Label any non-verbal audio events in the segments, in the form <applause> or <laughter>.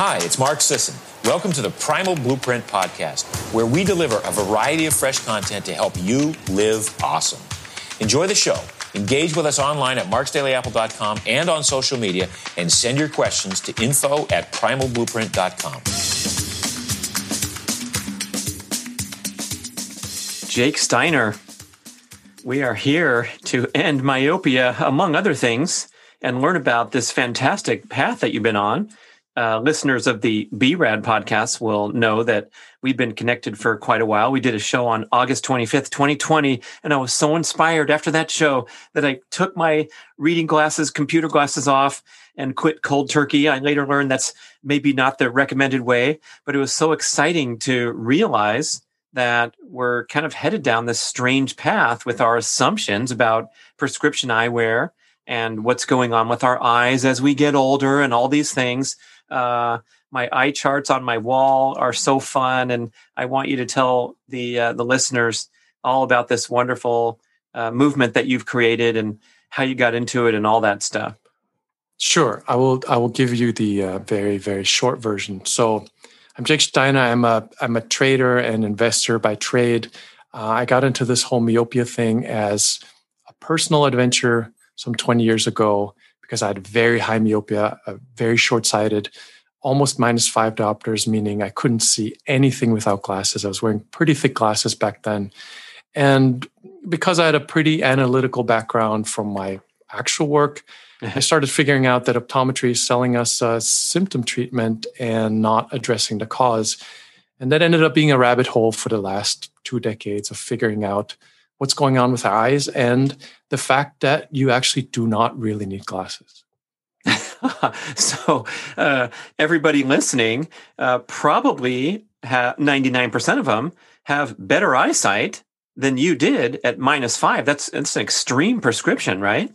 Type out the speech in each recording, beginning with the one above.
Hi, it's Mark Sisson. Welcome to the Primal Blueprint Podcast, where we deliver a variety of fresh content to help you live awesome. Enjoy the show. Engage with us online at marksdailyapple.com and on social media, and send your questions to info at primalblueprint.com. Jake Steiner, we are here to end myopia, among other things, and learn about this fantastic path that you've been on uh, listeners of the BRAD podcast will know that we've been connected for quite a while. We did a show on August 25th, 2020, and I was so inspired after that show that I took my reading glasses, computer glasses off, and quit cold turkey. I later learned that's maybe not the recommended way, but it was so exciting to realize that we're kind of headed down this strange path with our assumptions about prescription eyewear and what's going on with our eyes as we get older and all these things uh, my eye charts on my wall are so fun, and I want you to tell the uh, the listeners all about this wonderful uh, movement that you've created and how you got into it and all that stuff. Sure, I will. I will give you the uh, very very short version. So, I'm Jake Steiner. I'm a I'm a trader and investor by trade. Uh, I got into this whole myopia thing as a personal adventure some 20 years ago because I had very high myopia, uh, very short sighted, almost minus five diopters, meaning I couldn't see anything without glasses. I was wearing pretty thick glasses back then. And because I had a pretty analytical background from my actual work, <laughs> I started figuring out that optometry is selling us a symptom treatment and not addressing the cause. And that ended up being a rabbit hole for the last two decades of figuring out what's going on with our eyes and the fact that you actually do not really need glasses. <laughs> so, uh, everybody listening uh, probably have 99% of them have better eyesight than you did at minus five. That's, that's an extreme prescription, right?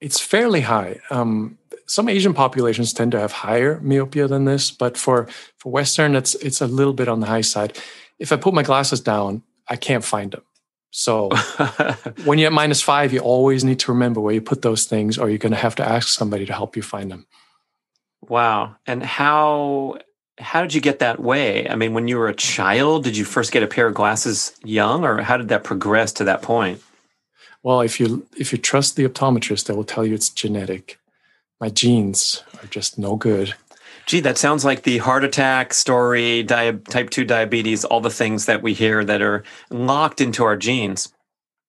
It's fairly high. Um, some Asian populations tend to have higher myopia than this, but for, for Western, it's, it's a little bit on the high side. If I put my glasses down, I can't find them. So <laughs> when you're at minus five, you always need to remember where you put those things, or you're going to have to ask somebody to help you find them. Wow. And how how did you get that way? I mean, when you were a child, did you first get a pair of glasses young, or how did that progress to that point? Well, if you if you trust the optometrist, they will tell you it's genetic. My genes are just no good. Gee, that sounds like the heart attack story, di- type 2 diabetes, all the things that we hear that are locked into our genes.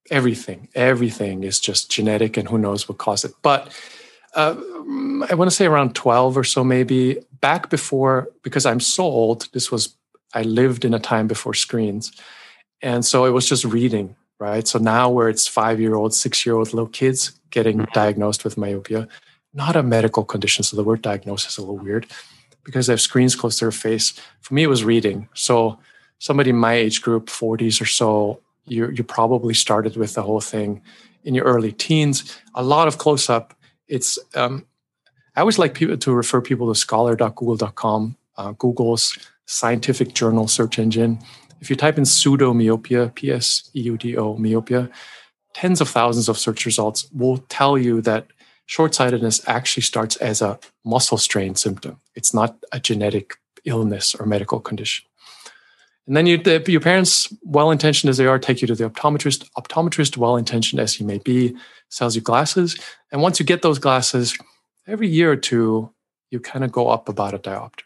Everything, everything is just genetic and who knows what caused it. But uh, I want to say around 12 or so, maybe back before, because I'm so old, this was, I lived in a time before screens. And so it was just reading, right? So now where it's five year old, six year old little kids getting mm-hmm. diagnosed with myopia, not a medical condition. So the word diagnosis is a little weird because they have screens close to their face. For me, it was reading. So somebody in my age group, 40s or so, you, you probably started with the whole thing in your early teens. A lot of close up. It's um, I always like people to refer people to scholar.google.com, uh, Google's scientific journal search engine. If you type in pseudo myopia, P S E U D O myopia, tens of thousands of search results will tell you that short sightedness actually starts as a muscle strain symptom. It's not a genetic illness or medical condition. And then you, the, your parents, well intentioned as they are, take you to the optometrist. Optometrist, well intentioned as he may be, sells you glasses. And once you get those glasses, every year or two, you kind of go up about a diopter.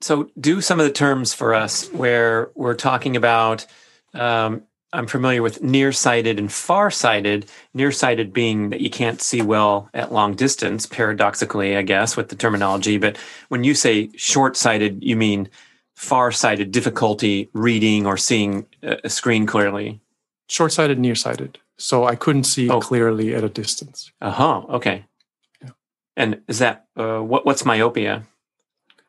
So, do some of the terms for us where we're talking about um, I'm familiar with nearsighted and farsighted. Nearsighted being that you can't see well at long distance, paradoxically, I guess, with the terminology. But when you say short-sighted, you mean farsighted, difficulty reading or seeing a screen clearly. Short-sighted, nearsighted. So I couldn't see oh. clearly at a distance. Uh huh. Okay. Yeah. And is that uh, what? What's myopia?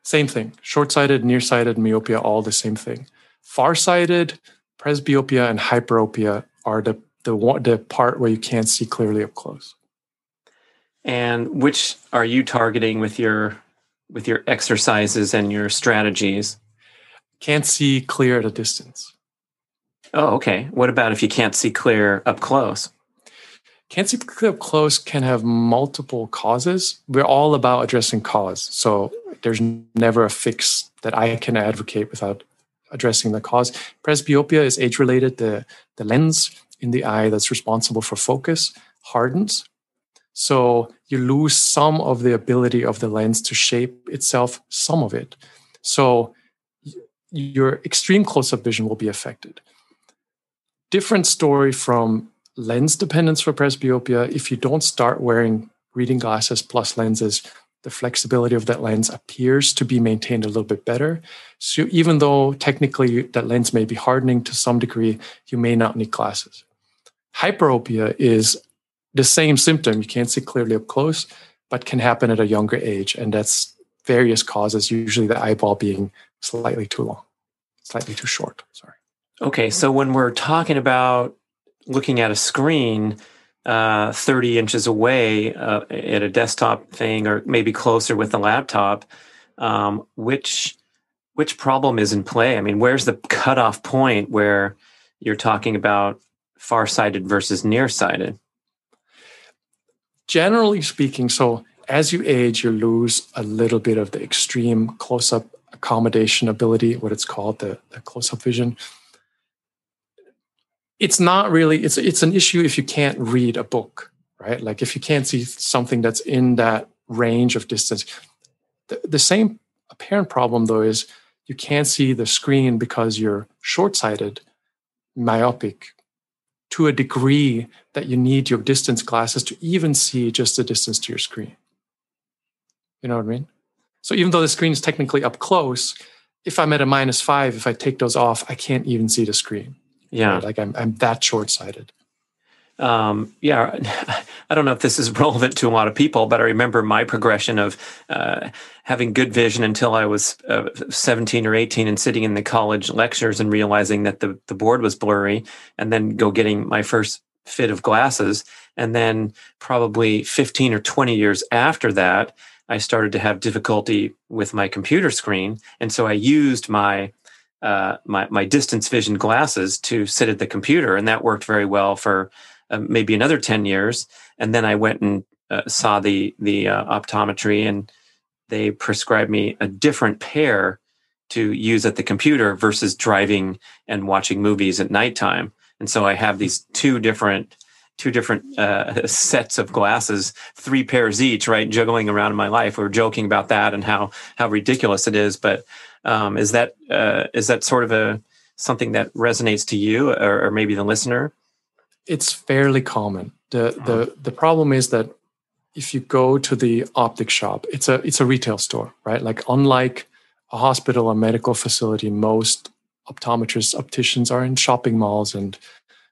Same thing. Short-sighted, nearsighted, myopia, all the same thing. Farsighted presbyopia and hyperopia are the the the part where you can't see clearly up close. And which are you targeting with your with your exercises and your strategies? Can't see clear at a distance. Oh, okay. What about if you can't see clear up close? Can't see clear up close can have multiple causes. We're all about addressing cause. So there's never a fix that I can advocate without addressing the cause. Presbyopia is age related. The, the lens in the eye that's responsible for focus hardens. So you lose some of the ability of the lens to shape itself, some of it. So your extreme close up vision will be affected. Different story from lens dependence for presbyopia. If you don't start wearing reading glasses plus lenses, the flexibility of that lens appears to be maintained a little bit better. So even though technically that lens may be hardening to some degree, you may not need glasses. Hyperopia is the same symptom. You can't see clearly up close, but can happen at a younger age. And that's various causes, usually the eyeball being slightly too long, slightly too short. Sorry. Okay. So when we're talking about looking at a screen, uh, 30 inches away uh, at a desktop thing or maybe closer with a laptop um, which which problem is in play? I mean where's the cutoff point where you're talking about farsighted versus nearsighted? Generally speaking so as you age you lose a little bit of the extreme close-up accommodation ability what it's called the, the close-up vision it's not really it's it's an issue if you can't read a book right? Like if you can't see something that's in that range of distance. The, the same apparent problem though is you can't see the screen because you're short-sighted myopic to a degree that you need your distance glasses to even see just the distance to your screen. You know what i mean? So even though the screen is technically up close if i'm at a minus five if i take those off i can't even see the screen yeah. Right? Like I'm, I'm that short sighted. Um, yeah, <laughs> I don't know if this is relevant to a lot of people, but I remember my progression of uh, having good vision until I was uh, 17 or 18 and sitting in the college lectures and realizing that the, the board was blurry, and then go getting my first fit of glasses. And then probably 15 or 20 years after that, I started to have difficulty with my computer screen. And so I used my uh, my my distance vision glasses to sit at the computer, and that worked very well for uh, maybe another ten years. And then I went and uh, saw the the uh, optometry, and they prescribed me a different pair to use at the computer versus driving and watching movies at nighttime. And so I have these two different two different uh, <laughs> sets of glasses, three pairs each, right, juggling around in my life. We are joking about that and how how ridiculous it is, but um, is that uh, is that sort of a something that resonates to you or, or maybe the listener? It's fairly common. the the uh-huh. The problem is that if you go to the optic shop, it's a it's a retail store, right? Like unlike a hospital or medical facility, most optometrists, opticians are in shopping malls and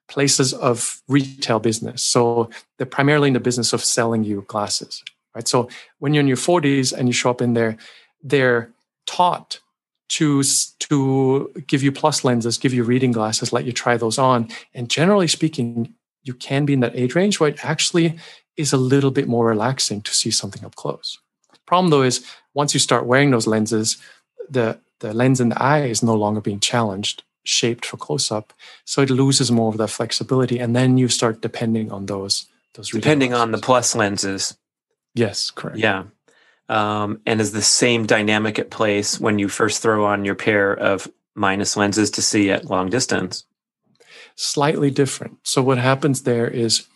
places of retail business. So they're primarily in the business of selling you glasses, right? So when you're in your 40s and you show up in there, they're taught choose to give you plus lenses, give you reading glasses, let you try those on. And generally speaking, you can be in that age range where it actually is a little bit more relaxing to see something up close. Problem though is once you start wearing those lenses, the, the lens in the eye is no longer being challenged, shaped for close up. So it loses more of that flexibility. And then you start depending on those. those depending on the plus lenses. Yes, correct. Yeah um, and is the same dynamic at place when you first throw on your pair of minus lenses to see at long distance? Slightly different. So what happens there is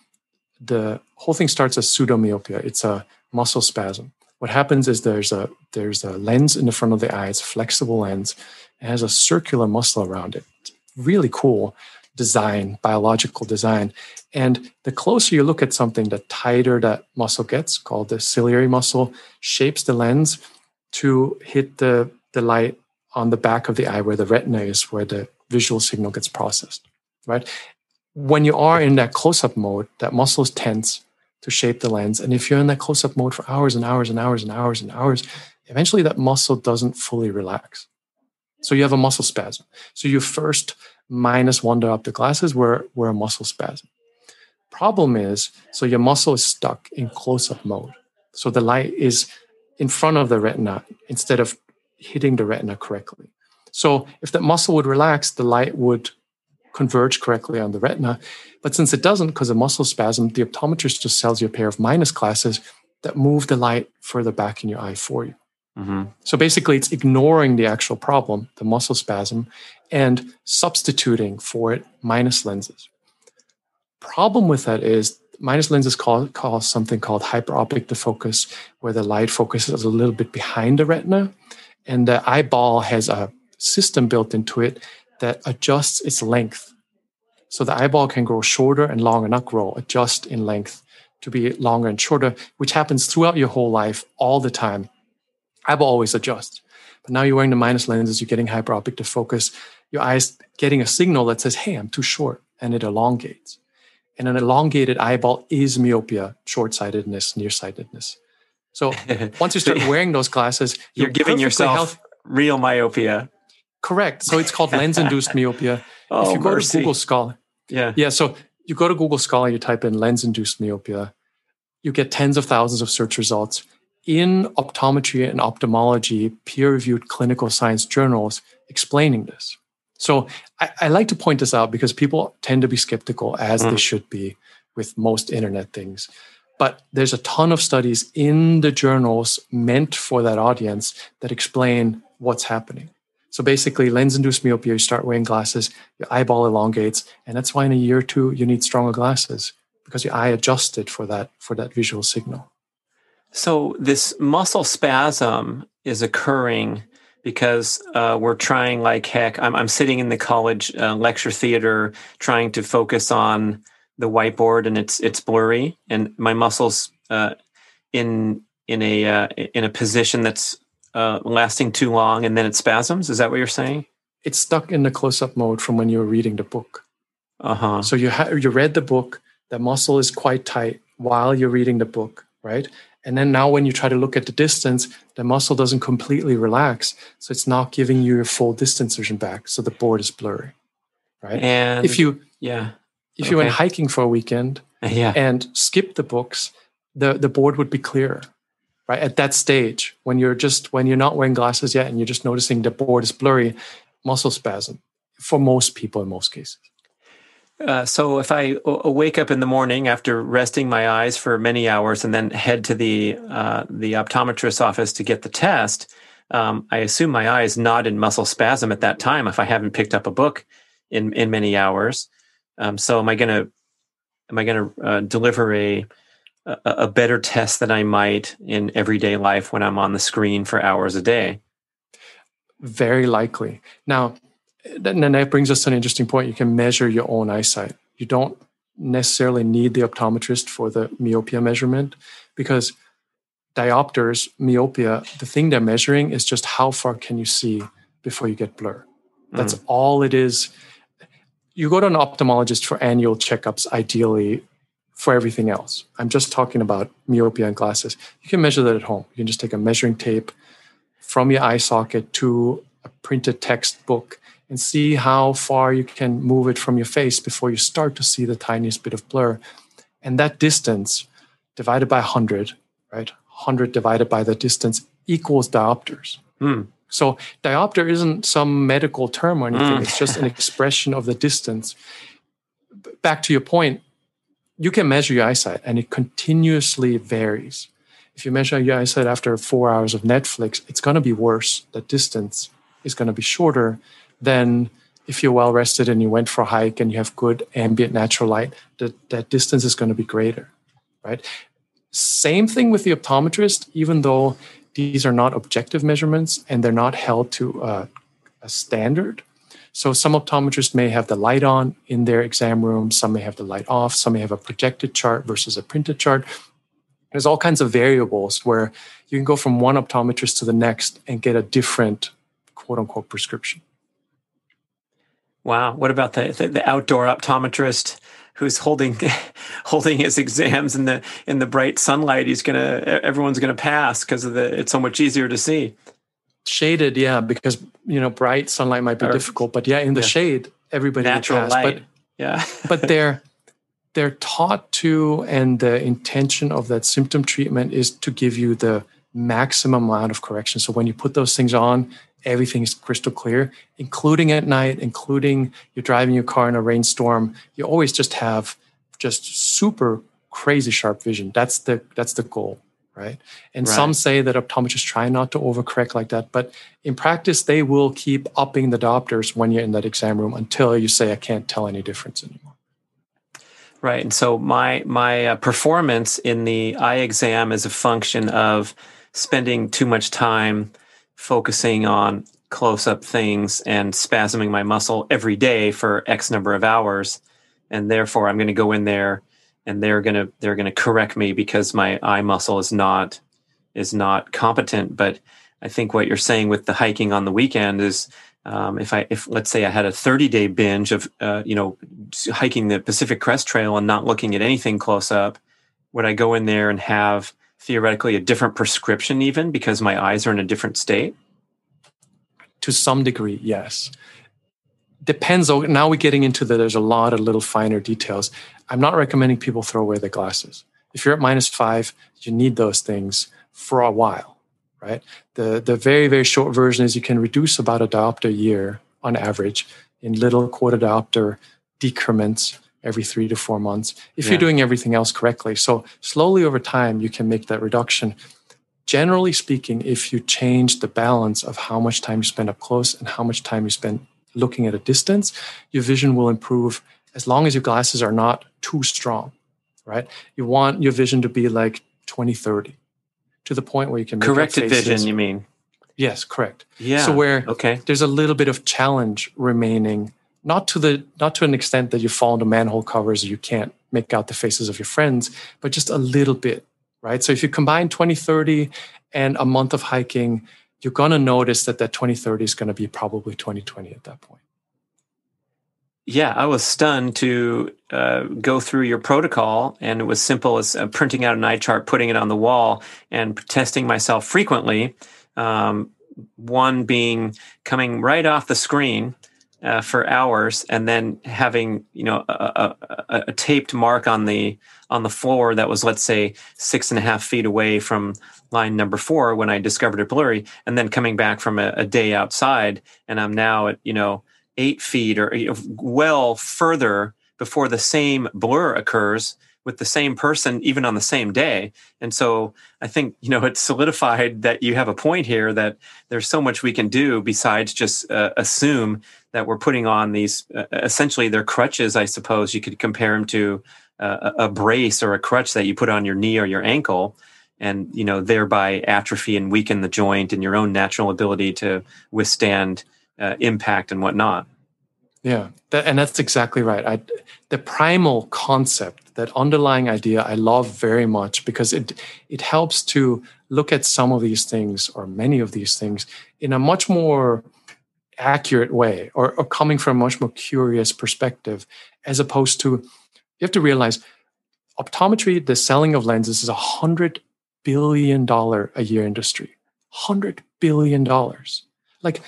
the whole thing starts as pseudomyopia. It's a muscle spasm. What happens is there's a there's a lens in the front of the eye. It's a flexible lens. It has a circular muscle around it. It's really cool design, biological design. And the closer you look at something, the tighter that muscle gets, called the ciliary muscle, shapes the lens to hit the, the light on the back of the eye where the retina is, where the visual signal gets processed, right? When you are in that close up mode, that muscle is tense to shape the lens. And if you're in that close up mode for hours and hours and hours and hours and hours, eventually that muscle doesn't fully relax. So you have a muscle spasm. So you first minus one diopter glasses were, were a muscle spasm. Problem is, so your muscle is stuck in close-up mode. So the light is in front of the retina instead of hitting the retina correctly. So if that muscle would relax, the light would converge correctly on the retina. But since it doesn't, because of muscle spasm, the optometrist just sells you a pair of minus glasses that move the light further back in your eye for you. Mm-hmm. So basically, it's ignoring the actual problem, the muscle spasm, and substituting for it minus lenses. Problem with that is minus lenses cause, cause something called hyperopic defocus, where the light focuses a little bit behind the retina, and the eyeball has a system built into it that adjusts its length. So the eyeball can grow shorter and longer, not grow, adjust in length to be longer and shorter, which happens throughout your whole life all the time. Eyeball always adjusts. But now you're wearing the minus lenses, you're getting hyperopic defocus. Your eyes getting a signal that says, hey, I'm too short, and it elongates. And an elongated eyeball is myopia, short sightedness, nearsightedness. So <laughs> once you start wearing those glasses, you're, you're giving yourself health- real myopia. Correct. So it's called lens induced <laughs> myopia. oh, if you go mercy. to Google Scholar, yeah, yeah. So you go to Google Scholar, you type in lens induced myopia, you get tens of thousands of search results. In optometry and ophthalmology, peer reviewed clinical science journals explaining this. So I, I, like to point this out because people tend to be skeptical, as mm. they should be with most internet things. But there's a ton of studies in the journals meant for that audience that explain what's happening. So basically, lens induced myopia, you start wearing glasses, your eyeball elongates, and that's why in a year or two you need stronger glasses because your eye adjusted for that for that visual signal. So this muscle spasm is occurring because uh, we're trying like heck. I'm, I'm sitting in the college uh, lecture theater trying to focus on the whiteboard, and it's it's blurry, and my muscles uh, in in a uh, in a position that's uh, lasting too long, and then it spasms. Is that what you're saying? It's stuck in the close-up mode from when you were reading the book. Uh huh. So you ha- you read the book. The muscle is quite tight while you're reading the book, right? And then now when you try to look at the distance, the muscle doesn't completely relax. So it's not giving you your full distance vision back. So the board is blurry. Right. And if you yeah. If okay. you went hiking for a weekend yeah. and skipped the books, the, the board would be clearer. Right. At that stage, when you're just when you're not wearing glasses yet and you're just noticing the board is blurry, muscle spasm for most people in most cases. Uh, so if I w- wake up in the morning after resting my eyes for many hours and then head to the uh, the optometrist's office to get the test, um, I assume my eye is not in muscle spasm at that time if I haven't picked up a book in in many hours. Um, so am I going to am I going to uh, deliver a, a a better test than I might in everyday life when I'm on the screen for hours a day? Very likely. Now, and then that brings us to an interesting point. You can measure your own eyesight. You don't necessarily need the optometrist for the myopia measurement because diopters, myopia, the thing they're measuring is just how far can you see before you get blur. That's mm. all it is. You go to an ophthalmologist for annual checkups, ideally for everything else. I'm just talking about myopia and glasses. You can measure that at home. You can just take a measuring tape from your eye socket to a printed textbook and see how far you can move it from your face before you start to see the tiniest bit of blur. And that distance divided by 100, right? 100 divided by the distance equals diopters. Mm. So diopter isn't some medical term or anything. Mm. It's just an <laughs> expression of the distance. Back to your point, you can measure your eyesight and it continuously varies. If you measure your eyesight after four hours of Netflix, it's going to be worse. The distance is going to be shorter then if you're well rested and you went for a hike and you have good ambient natural light, that, that distance is going to be greater, right? Same thing with the optometrist, even though these are not objective measurements and they're not held to uh, a standard. So some optometrists may have the light on in their exam room, some may have the light off, some may have a projected chart versus a printed chart. There's all kinds of variables where you can go from one optometrist to the next and get a different quote unquote prescription. Wow. What about the, the, the outdoor optometrist who's holding <laughs> holding his exams in the in the bright sunlight? He's gonna everyone's gonna pass because of the it's so much easier to see. Shaded, yeah, because you know bright sunlight might be or, difficult, but yeah, in the yeah. shade, everybody natural pass. light. But yeah, <laughs> but they're they're taught to, and the intention of that symptom treatment is to give you the maximum amount of correction. So when you put those things on, everything is crystal clear, including at night, including you're driving your car in a rainstorm. You always just have just super crazy sharp vision. That's the that's the goal, right? And Right. some say that optometrists try not to overcorrect like that, but in practice, they will keep upping the diopters when you're in that exam room until you say, I can't tell any difference anymore. Right. And so my my uh, performance in the eye exam is a function of spending too much time focusing on close up things and spasming my muscle every day for X number of hours, and therefore I'm going to go in there and they're going to they're going to correct me because my eye muscle is not is not competent. But I think what you're saying with the hiking on the weekend is um, if I if let's say I had a 30 day binge of uh, you know hiking the Pacific Crest Trail and not looking at anything close up, would I go in there and have theoretically a different prescription even because my eyes are in a different state? To some degree, yes. Depends. Now we're getting into the, there's a lot of little finer details. I'm not recommending people throw away their glasses. If you're at minus five, you need those things for a while, right? The, the very, very short version is you can reduce about a diopter a year on average in little quarter diopter decrements every three to four months if Yeah. you're doing everything else correctly. So slowly over time, you can make that reduction. Generally speaking, if you change the balance of how much time you spend up close and how much time you spend looking at a distance, your vision will improve as long as your glasses are not too strong, right? You want your vision to be like 20 30 to the point where you can make Corrected vision, you mean? Yes, correct. Yeah. So where okay. there's a little bit of challenge remaining, not to the not to an extent that you fall into manhole covers, you can't make out the faces of your friends, but just a little bit, right? So if you combine 2030 and a month of hiking, you're going to notice that that 2030 is going to be probably 2020 at that point. Yeah, I was stunned to uh, go through your protocol, and it was simple as uh, printing out an eye chart, putting it on the wall, and testing myself frequently. Um, one being coming right off the screen uh, for hours, and then having you know a, a, a- a taped mark on the on the floor that was let's say six and a half feet away from line number four when I discovered it blurry, and then coming back from a, a day outside, and I'm now at you know eight feet or well further before the same blur occurs with the same person even on the same day and so i think you know <laughs> it's solidified that you have a point here that there's so much we can do besides just uh, assume that we're putting on these uh, essentially they're crutches i suppose you could compare them to uh, a brace or a crutch that you put on your knee or your ankle and you know thereby atrophy and weaken the joint and your own natural ability to withstand uh, impact and whatnot. Yeah, that, and that's exactly right. I, the primal concept, that underlying idea, I love very much because it it helps to look at some of these things or many of these things in a much more accurate way, or, or coming from a much more curious perspective, as opposed to you have to realize optometry, the selling of lenses, is a hundred billion dollar a year industry. Hundred billion dollars. Like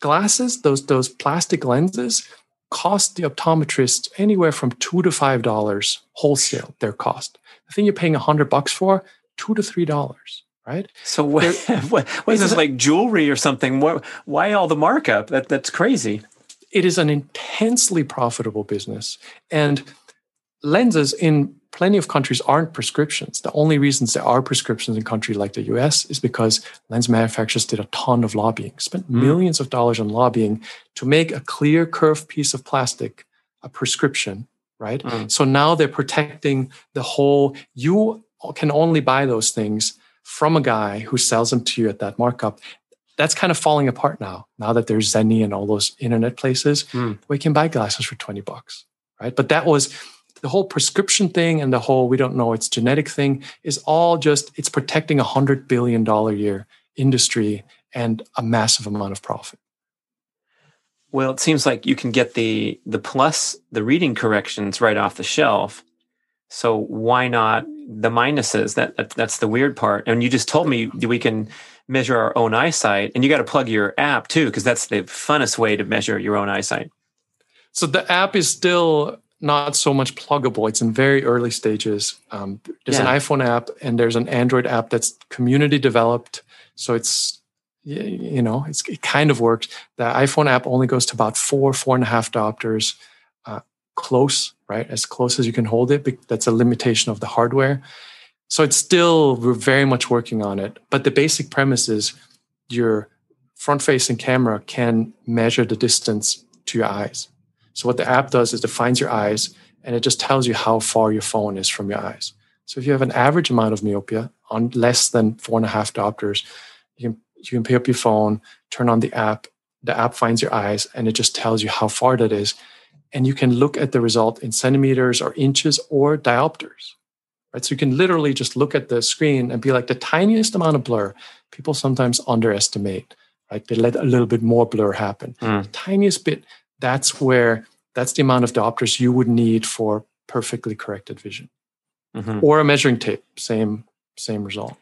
glasses, those those plastic lenses cost the optometrist anywhere from two to five dollars wholesale. Their cost. The thing you're paying a hundred bucks for, two to three dollars, right? So what, <laughs> what, what is this like jewelry or something? What, why all the markup? That that's crazy. It is an intensely profitable business, and lenses in plenty of countries aren't prescriptions. The only reasons there are prescriptions in countries like the US is because lens manufacturers did a ton of lobbying, spent Mm. millions of dollars on lobbying to make a clear curved piece of plastic a prescription, right? Mm. So now they're protecting the whole, you can only buy those things from a guy who sells them to you at that markup. That's kind of falling apart now, now that there's Zenni and all those internet places Mm. where you can buy glasses for 20 bucks, right? But that was the whole prescription thing and the whole we don't know it's genetic thing is all just it's protecting a hundred billion dollar year industry and a massive amount of profit. Well, it seems like you can get the the plus the reading corrections right off the shelf. So why not the minuses? That, that that's the weird part. And you just told me we can measure our own eyesight, and you got to plug your app too, because that's the funnest way to measure your own eyesight. So the app is still not so much pluggable. It's in very early stages. Um, there's Yeah. an iPhone app and there's an Android app that's community developed. So it's you know it's, it kind of works. The iPhone app only goes to about four four and a half diopters uh, close, right? As close as you can hold it. That's a limitation of the hardware. So it's still, we're very much working on it. But the basic premise is your front facing camera can measure the distance to your eyes. So what the app does is it finds your eyes and it just tells you how far your phone is from your eyes. So if you have an average amount of myopia on less than four and a half diopters, you can you can pick up your phone, turn on the app, the app finds your eyes, and it just tells you how far that is. And you can look at the result in centimeters or inches or diopters. Right. So you can literally just look at the screen and be like the tiniest amount of blur. People sometimes underestimate, right? They let a little bit more blur happen. Mm. The tiniest bit, that's where that's the amount of diopters you would need for perfectly corrected vision. Mm-hmm. Or a measuring tape, same same result.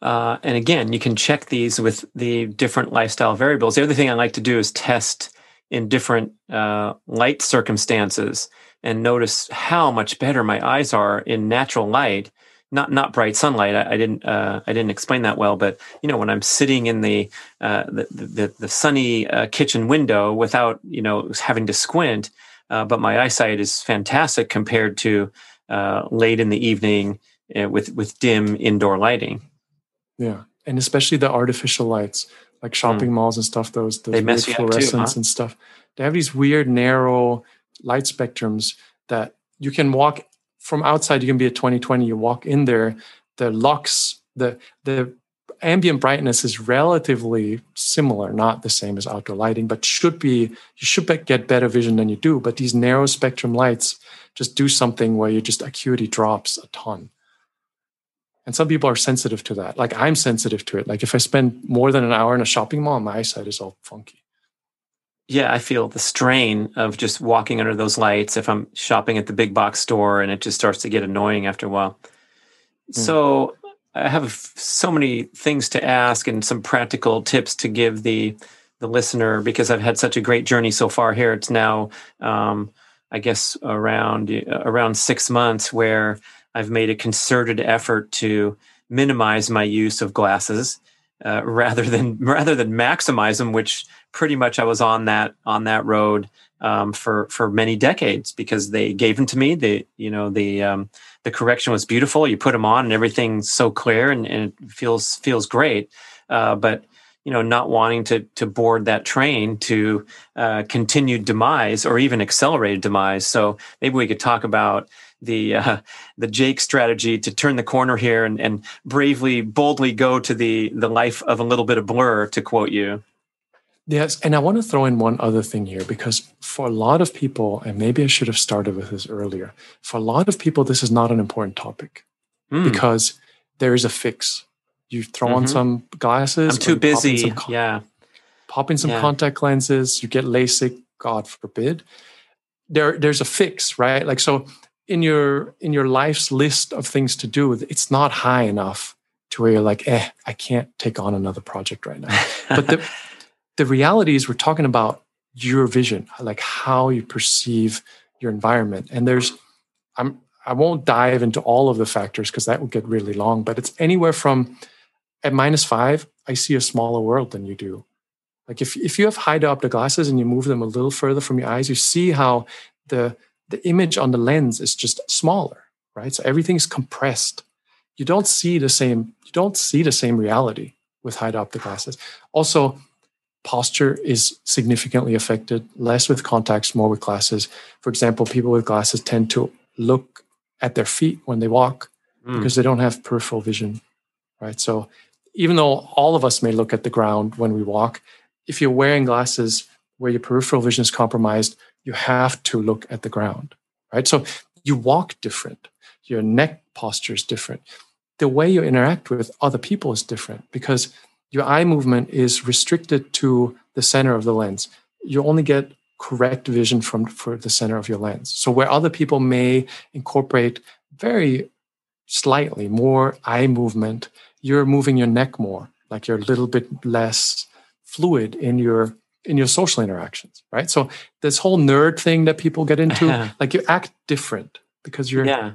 Uh, and again, you can check these with the different lifestyle variables. The other thing I like to do is test in different uh, light circumstances and notice how much better my eyes are in natural light, not not bright sunlight. I, I didn't uh, I didn't explain that well, but you know when I'm sitting in the uh, the, the, the sunny uh, kitchen window without you know having to squint, uh, but my eyesight is fantastic compared to late in the evening with with dim indoor lighting. Yeah, and especially the artificial lights, like shopping mm. malls and stuff. Those those weird fluorescents too, huh? and stuff. They have these weird narrow light spectrums that you can walk from outside. You can be twenty twenty. You walk in there, the lux, the the ambient brightness is relatively similar, not the same as outdoor lighting, but should be you should get better vision than you do. But these narrow spectrum lights just do something where your just acuity drops a ton. And some people are sensitive to that. Like I'm sensitive to it. Like if I spend more than an hour in a shopping mall, my eyesight is all funky. Yeah, I feel the strain of just walking under those lights if I'm shopping at the big box store and it just starts to get annoying after a while. Mm. So I have so many things to ask and some practical tips to give the the listener because I've had such a great journey so far here. It's now um, I guess around around six months where I've made a concerted effort to minimize my use of glasses uh, <laughs> rather than rather than maximize them, which pretty much I was on that on that road um, for for many decades because they gave them to me. The you know the um, the correction was beautiful. You put them on and everything's so clear and, and it feels feels great. Uh, but you know, not wanting to to board that train to uh, continued demise or even accelerated demise. So maybe we could talk about the uh, the Jake strategy to turn the corner here and, and bravely, boldly go to the the life of a little bit of blur, to quote you. Yes, and I want to throw in one other thing here because for a lot of people, and maybe I should have started with this earlier. For a lot of people, this is not an important topic mm. because there is a fix. You throw mm-hmm. on some glasses. I'm too busy. Con- yeah. Pop in some yeah. contact lenses. You get LASIK. God forbid. There, there's a fix, right? Like so in your in your life's list of things to do it's not high enough to where you're like eh i can't take on another project right now <laughs> but the the reality is we're talking about your vision like how you perceive your environment and there's i'm i won't dive into all of the factors because that would get really long but it's anywhere from at minus five i see a smaller world than you do like if, if you have high diopter glasses and you move them a little further from your eyes you see how the the image on the lens is just smaller, right? So everything's compressed. You don't see the same, you don't see the same reality with high diopter glasses. Also, posture is significantly affected, less with contacts, more with glasses. For example, people with glasses tend to look at their feet when they walk mm. because they don't have peripheral vision, right? So even though all of us may look at the ground when we walk, if you're wearing glasses where your peripheral vision is compromised, you have to look at the ground, right? So you walk different, your neck posture is different. The way you interact with other people is different because your eye movement is restricted to the center of the lens. You only get correct vision from for the center of your lens. So where other people may incorporate very slightly more eye movement, you're moving your neck more, like you're a little bit less fluid in your in your social interactions, right? So this whole nerd thing that people get into, <laughs> like you act different because you're yeah.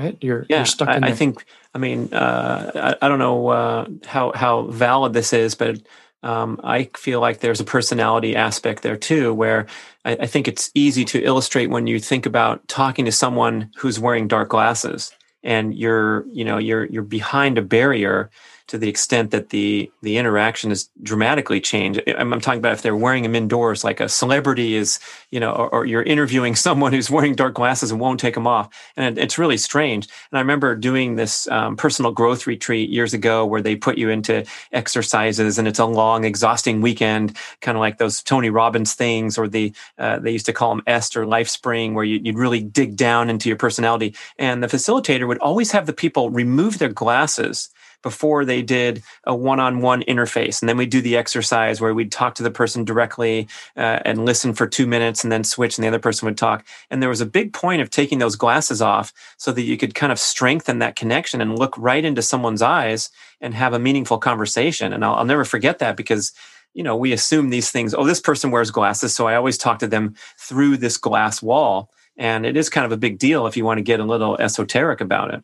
Right. You're yeah. You're stuck I, in. I think. I mean, uh, I, I, don't know uh, how how valid this is, but um, I feel like there's a personality aspect there too, where I, I think it's easy to illustrate when you think about talking to someone who's wearing dark glasses and you're you know you're you're behind a barrier to the extent that the the interaction is dramatically changed. I'm, I'm, talking about if they're wearing them indoors, like a celebrity is, you know, or, or, you're interviewing <laughs> someone who's wearing dark glasses and won't take them off, and it, it's really strange. And I remember doing this um, personal growth retreat years ago where they put you into exercises, and it's a long, exhausting weekend, kind of like those Tony Robbins things, or the uh, they used to call them EST or Lifespring, where you, you'd really dig down into your personality. And the facilitator would always have the people remove their glasses before they did a one-on-one interface. And then we'd do the exercise where we'd talk to the person directly uh, and listen for two minutes and then switch and the other person would talk. And there was a big point of taking those glasses off so that you could kind of strengthen that connection and look right into someone's eyes and have a meaningful conversation. And i'll, I'll never forget that because you know we assume these things oh this person wears glasses. So i always talk to them through this glass wall. And it is kind of a big deal if you want to get a little esoteric about it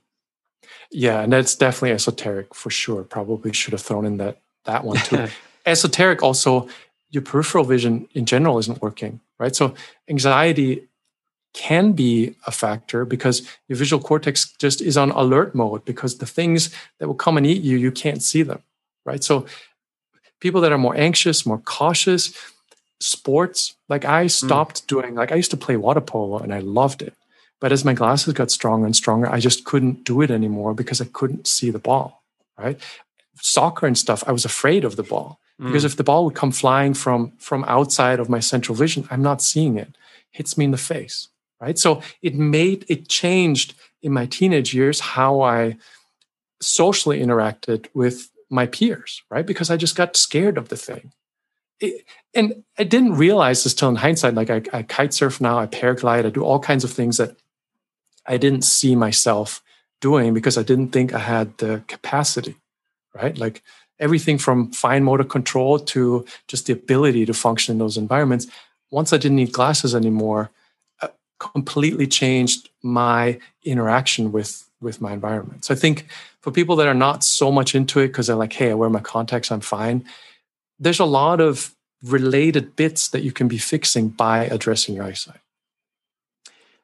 yeah, and that's definitely esoteric for sure. Probably should have thrown in that that one too. <laughs> esoteric also your peripheral vision in general isn't working, right? So anxiety can be a factor because your visual cortex just is on alert mode because the things that will come and eat you, you can't see them, right? So people that are more anxious, more cautious, sports, like I hmm. stopped mm. doing, like I used to play water polo and I loved it. But as my glasses got stronger and stronger, I just couldn't do it anymore because I couldn't see the ball, right? Soccer and stuff, I was afraid of the ball mm. because if the ball would come flying from from outside of my central vision, I'm not seeing it. Hits me in the face, right? So it made it changed in my teenage years how I socially interacted with my peers, right? Because I just got scared of the thing. It, and I didn't realize this till in hindsight. Like I, I kite surf now, I paraglide, I do all kinds of things that I didn't see myself doing because I didn't think I had the capacity, right? Like everything from fine motor control to just the ability to function in those environments. Once I didn't need glasses anymore, uh, completely changed my interaction with with my environment. So I think for people that are not so much into it because they're like, "Hey, I wear my contacts, I'm fine." There's a lot of related bits that you can be fixing by addressing your eyesight.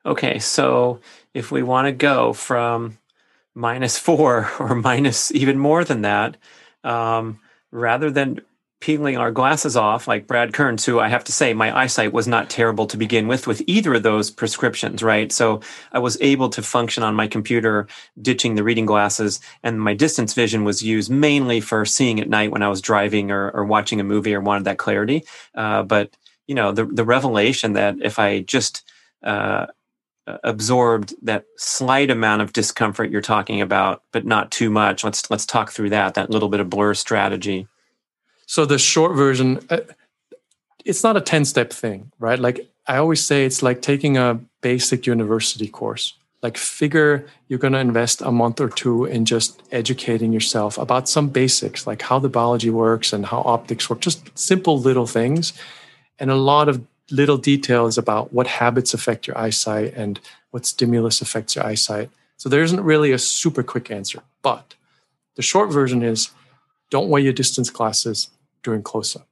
Okay, so if we want to go from minus four <laughs> or minus even more than that, um, rather than peeling our glasses off, like Brad Kearns, who I have to say, my eyesight was not terrible to begin with, with either of those prescriptions, right? So I was able to function on my computer, ditching the reading glasses, and my distance vision was used mainly for seeing at night when I was driving or, or watching a movie or wanted that clarity. Uh, but you know, the the revelation that if I just uh, absorbed that slight amount of discomfort you're talking about, but not too much. Let's let's talk through that that little bit of blur strategy. So the short version, uh, it's not a ten step thing, right? Like I always say, it's like taking a basic university course. Like figure you're going to invest a month or two in just educating yourself about some basics, like how the biology works and how optics work, just simple little things, and a lot of little details about what habits affect your eyesight and what stimulus affects your eyesight. So there isn't really a super quick answer. But the short version is don't wear your distance glasses during close up,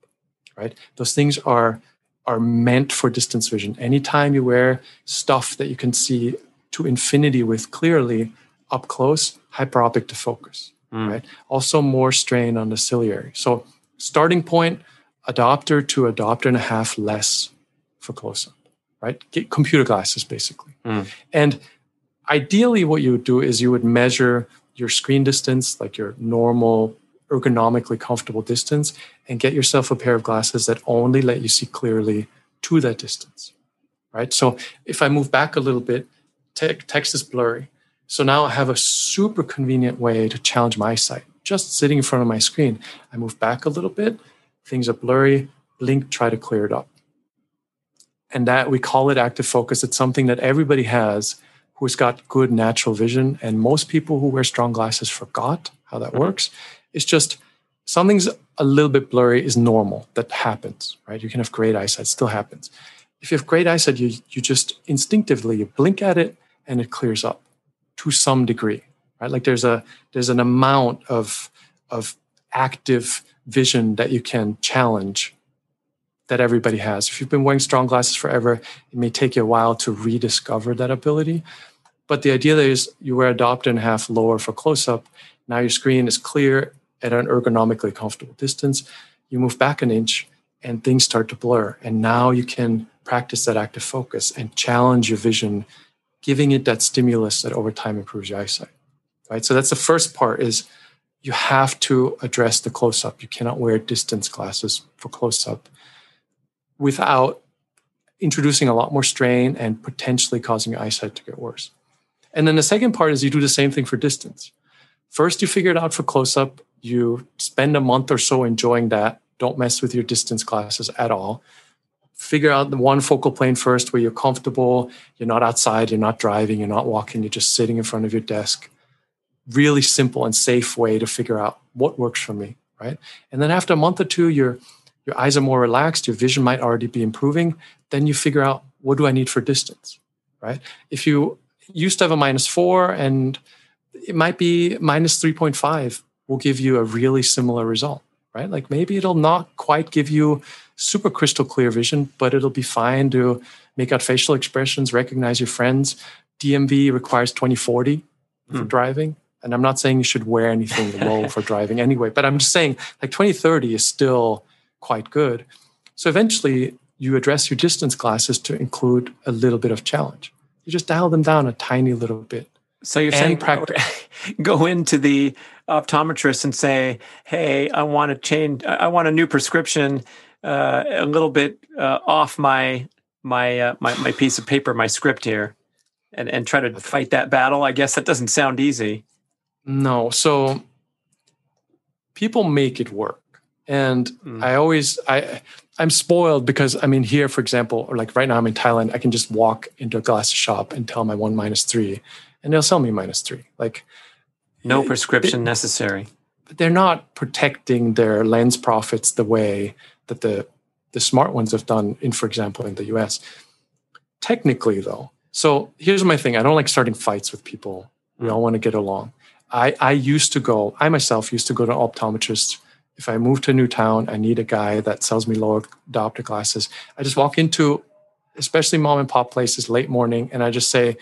right? Those things are are meant for distance vision. Anytime you wear stuff that you can see to infinity with clearly up close, hyperopic defocus, mm. right? Also more strain on the ciliary. So starting point, a diopter to a diopter and a half less for close up, right? Get computer glasses, basically. Mm. And ideally, what you would do is you would measure your screen distance, like your normal, ergonomically comfortable distance, and get yourself a pair of glasses that only let you see clearly to that distance, right? So if I move back a little bit, te- text is blurry. So now I have a super convenient way to challenge my sight. Just sitting in front of my screen, I move back a little bit, things are blurry, blink, try to clear it up and that we call it active focus. It's something that everybody has who's got good natural vision. And most people who wear strong glasses forgot how that works. It's just something's a little bit blurry is normal. That happens, right? You can have great eyesight, still happens. If you have great eyesight, you you just instinctively you blink at it and it clears up to some degree, right? Like there's a there's an amount of of active vision that you can challenge that everybody has. If you've been wearing strong glasses forever, it may take you a while to rediscover that ability. But the idea is you wear a diopter and half lower for close up. Now your screen is clear at an ergonomically comfortable distance. You move back an inch and things start to blur. And now you can practice that active focus and challenge your vision, giving it that stimulus that over time improves your eyesight. Right. So that's the first part is you have to address the close up. You cannot wear distance glasses for close up without introducing a lot more strain and potentially causing your eyesight to get worse. And then the second part is you do the same thing for distance. First, you figure it out for close up. You spend a month or so enjoying that. Don't mess with your distance glasses at all. Figure out the one focal plane first where you're comfortable. You're not outside, you're not driving, you're not walking, you're just sitting in front of your desk. Really simple and safe way to figure out what works for me, right? And then after a month or two, you're your eyes are more relaxed, your vision might already be improving, then you figure out what do I need for distance, right? If you used to have a minus four and it might be minus 3.5 will give you a really similar result, right? Like maybe it'll not quite give you super crystal clear vision, but it'll be fine to make out facial expressions, recognize your friends. DMV requires 2040 for hmm. driving. And I'm not saying you should wear anything low <laughs> for driving anyway, but I'm just saying like 2030 is still quite good. So eventually, you address your distance glasses to include a little bit of challenge. You just dial them down a tiny little bit. So you're saying practice. <laughs> go into the optometrist and say, "Hey, I want to change. I want a new prescription, uh, a little bit uh, off my my, uh, my my piece of paper, my script here, and and try to fight that battle." I guess that doesn't sound easy. No. So people make it work and mm. i always i i'm spoiled because i mean here for example or like right now i'm in thailand i can just walk into a glass shop and tell my one minus three and they'll sell me minus three. Like no prescription necessary. but they're not protecting their lens profits the way that the the smart ones have done in for example in the us technically though so here's my thing. I don't like starting fights with people. We mm. all want to get along. I i used to go i myself used to go to optometrists if I move to a new town, I need a guy that sells me lower diopter glasses. I just walk into, especially mom and pop places late morning, and I just say,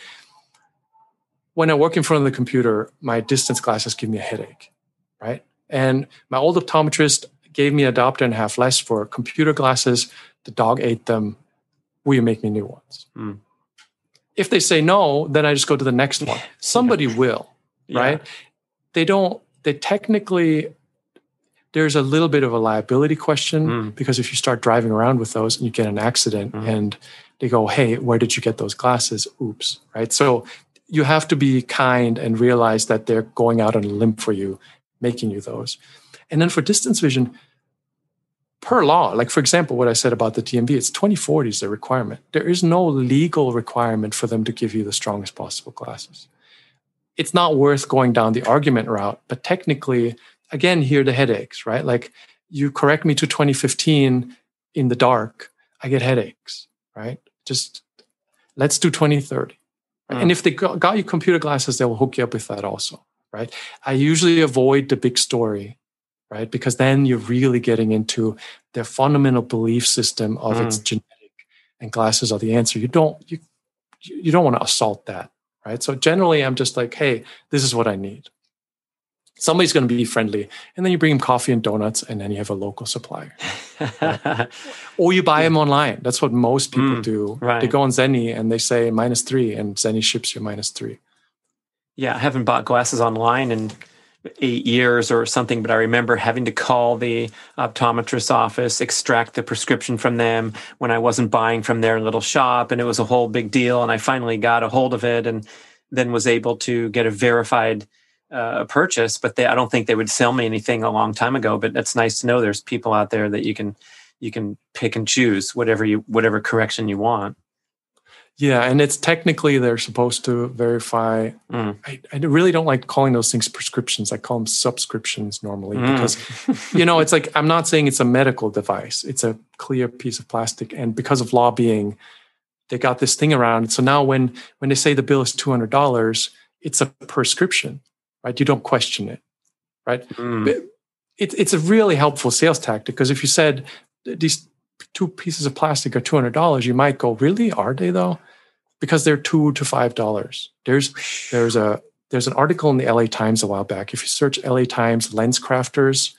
when I work in front of the computer, my distance glasses give me a headache, right? And my old optometrist gave me a diopter and a half less for computer glasses. The dog ate them. Will you make me new ones? Mm. If they say no, then I just go to the next one. <laughs> Somebody will, right? Yeah. They don't, they technically there's a little bit of a liability question mm. because if you start driving around with those and you get an accident mm. and they go, hey, where did you get those glasses? Oops, right? So you have to be kind and realize that they're going out on a limb for you, making you those. And then for distance vision, per law, like for example, what I said about the DMV, it's 2040 is the requirement. There is no legal requirement for them to give you the strongest possible glasses. It's not worth going down the argument route, but technically, again here the headaches right? Like you correct me to 2015 in the dark i get headaches right? Just let's do 2030 right? mm. and if they got you computer glasses they will hook you up with that also right? I usually avoid the big story right? Because then you're really getting into their fundamental belief system of mm. it's genetic and glasses are the answer. You don't you you don't want to assault that right? So generally i'm just like hey this is what i need somebody's going to be friendly and then you bring them coffee and donuts and then you have a local supplier right? <laughs> or you buy them online that's what most people mm, do right. they go on zenni and they say minus three and zenni ships you minus three yeah i haven't bought glasses online in eight years or something but i remember having to call the optometrist's office extract the prescription from them when i wasn't buying from their little shop and it was a whole big deal and i finally got a hold of it and then was able to get a verified uh, purchase, but they, I don't think they would sell me anything a long time ago. But it's nice to know there's people out there that you can you can pick and choose whatever you whatever correction you want. Yeah, and it's technically they're supposed to verify. Mm. I, I, really don't like calling those things prescriptions. I call them subscriptions normally mm. because, <laughs> you know, it's like I'm not saying it's a medical device. It's a clear piece of plastic, and because of lobbying, they got this thing around. So now when when they say the bill is two hundred dollars, it's a prescription right? You don't question it, right? Mm. It, it's a really helpful sales tactic because if you said these two pieces of plastic are $200, you might go, really? Are they though? because they're two to five dollars. There's there's a there's an article in the LA Times a while back. If you search LA Times LensCrafters,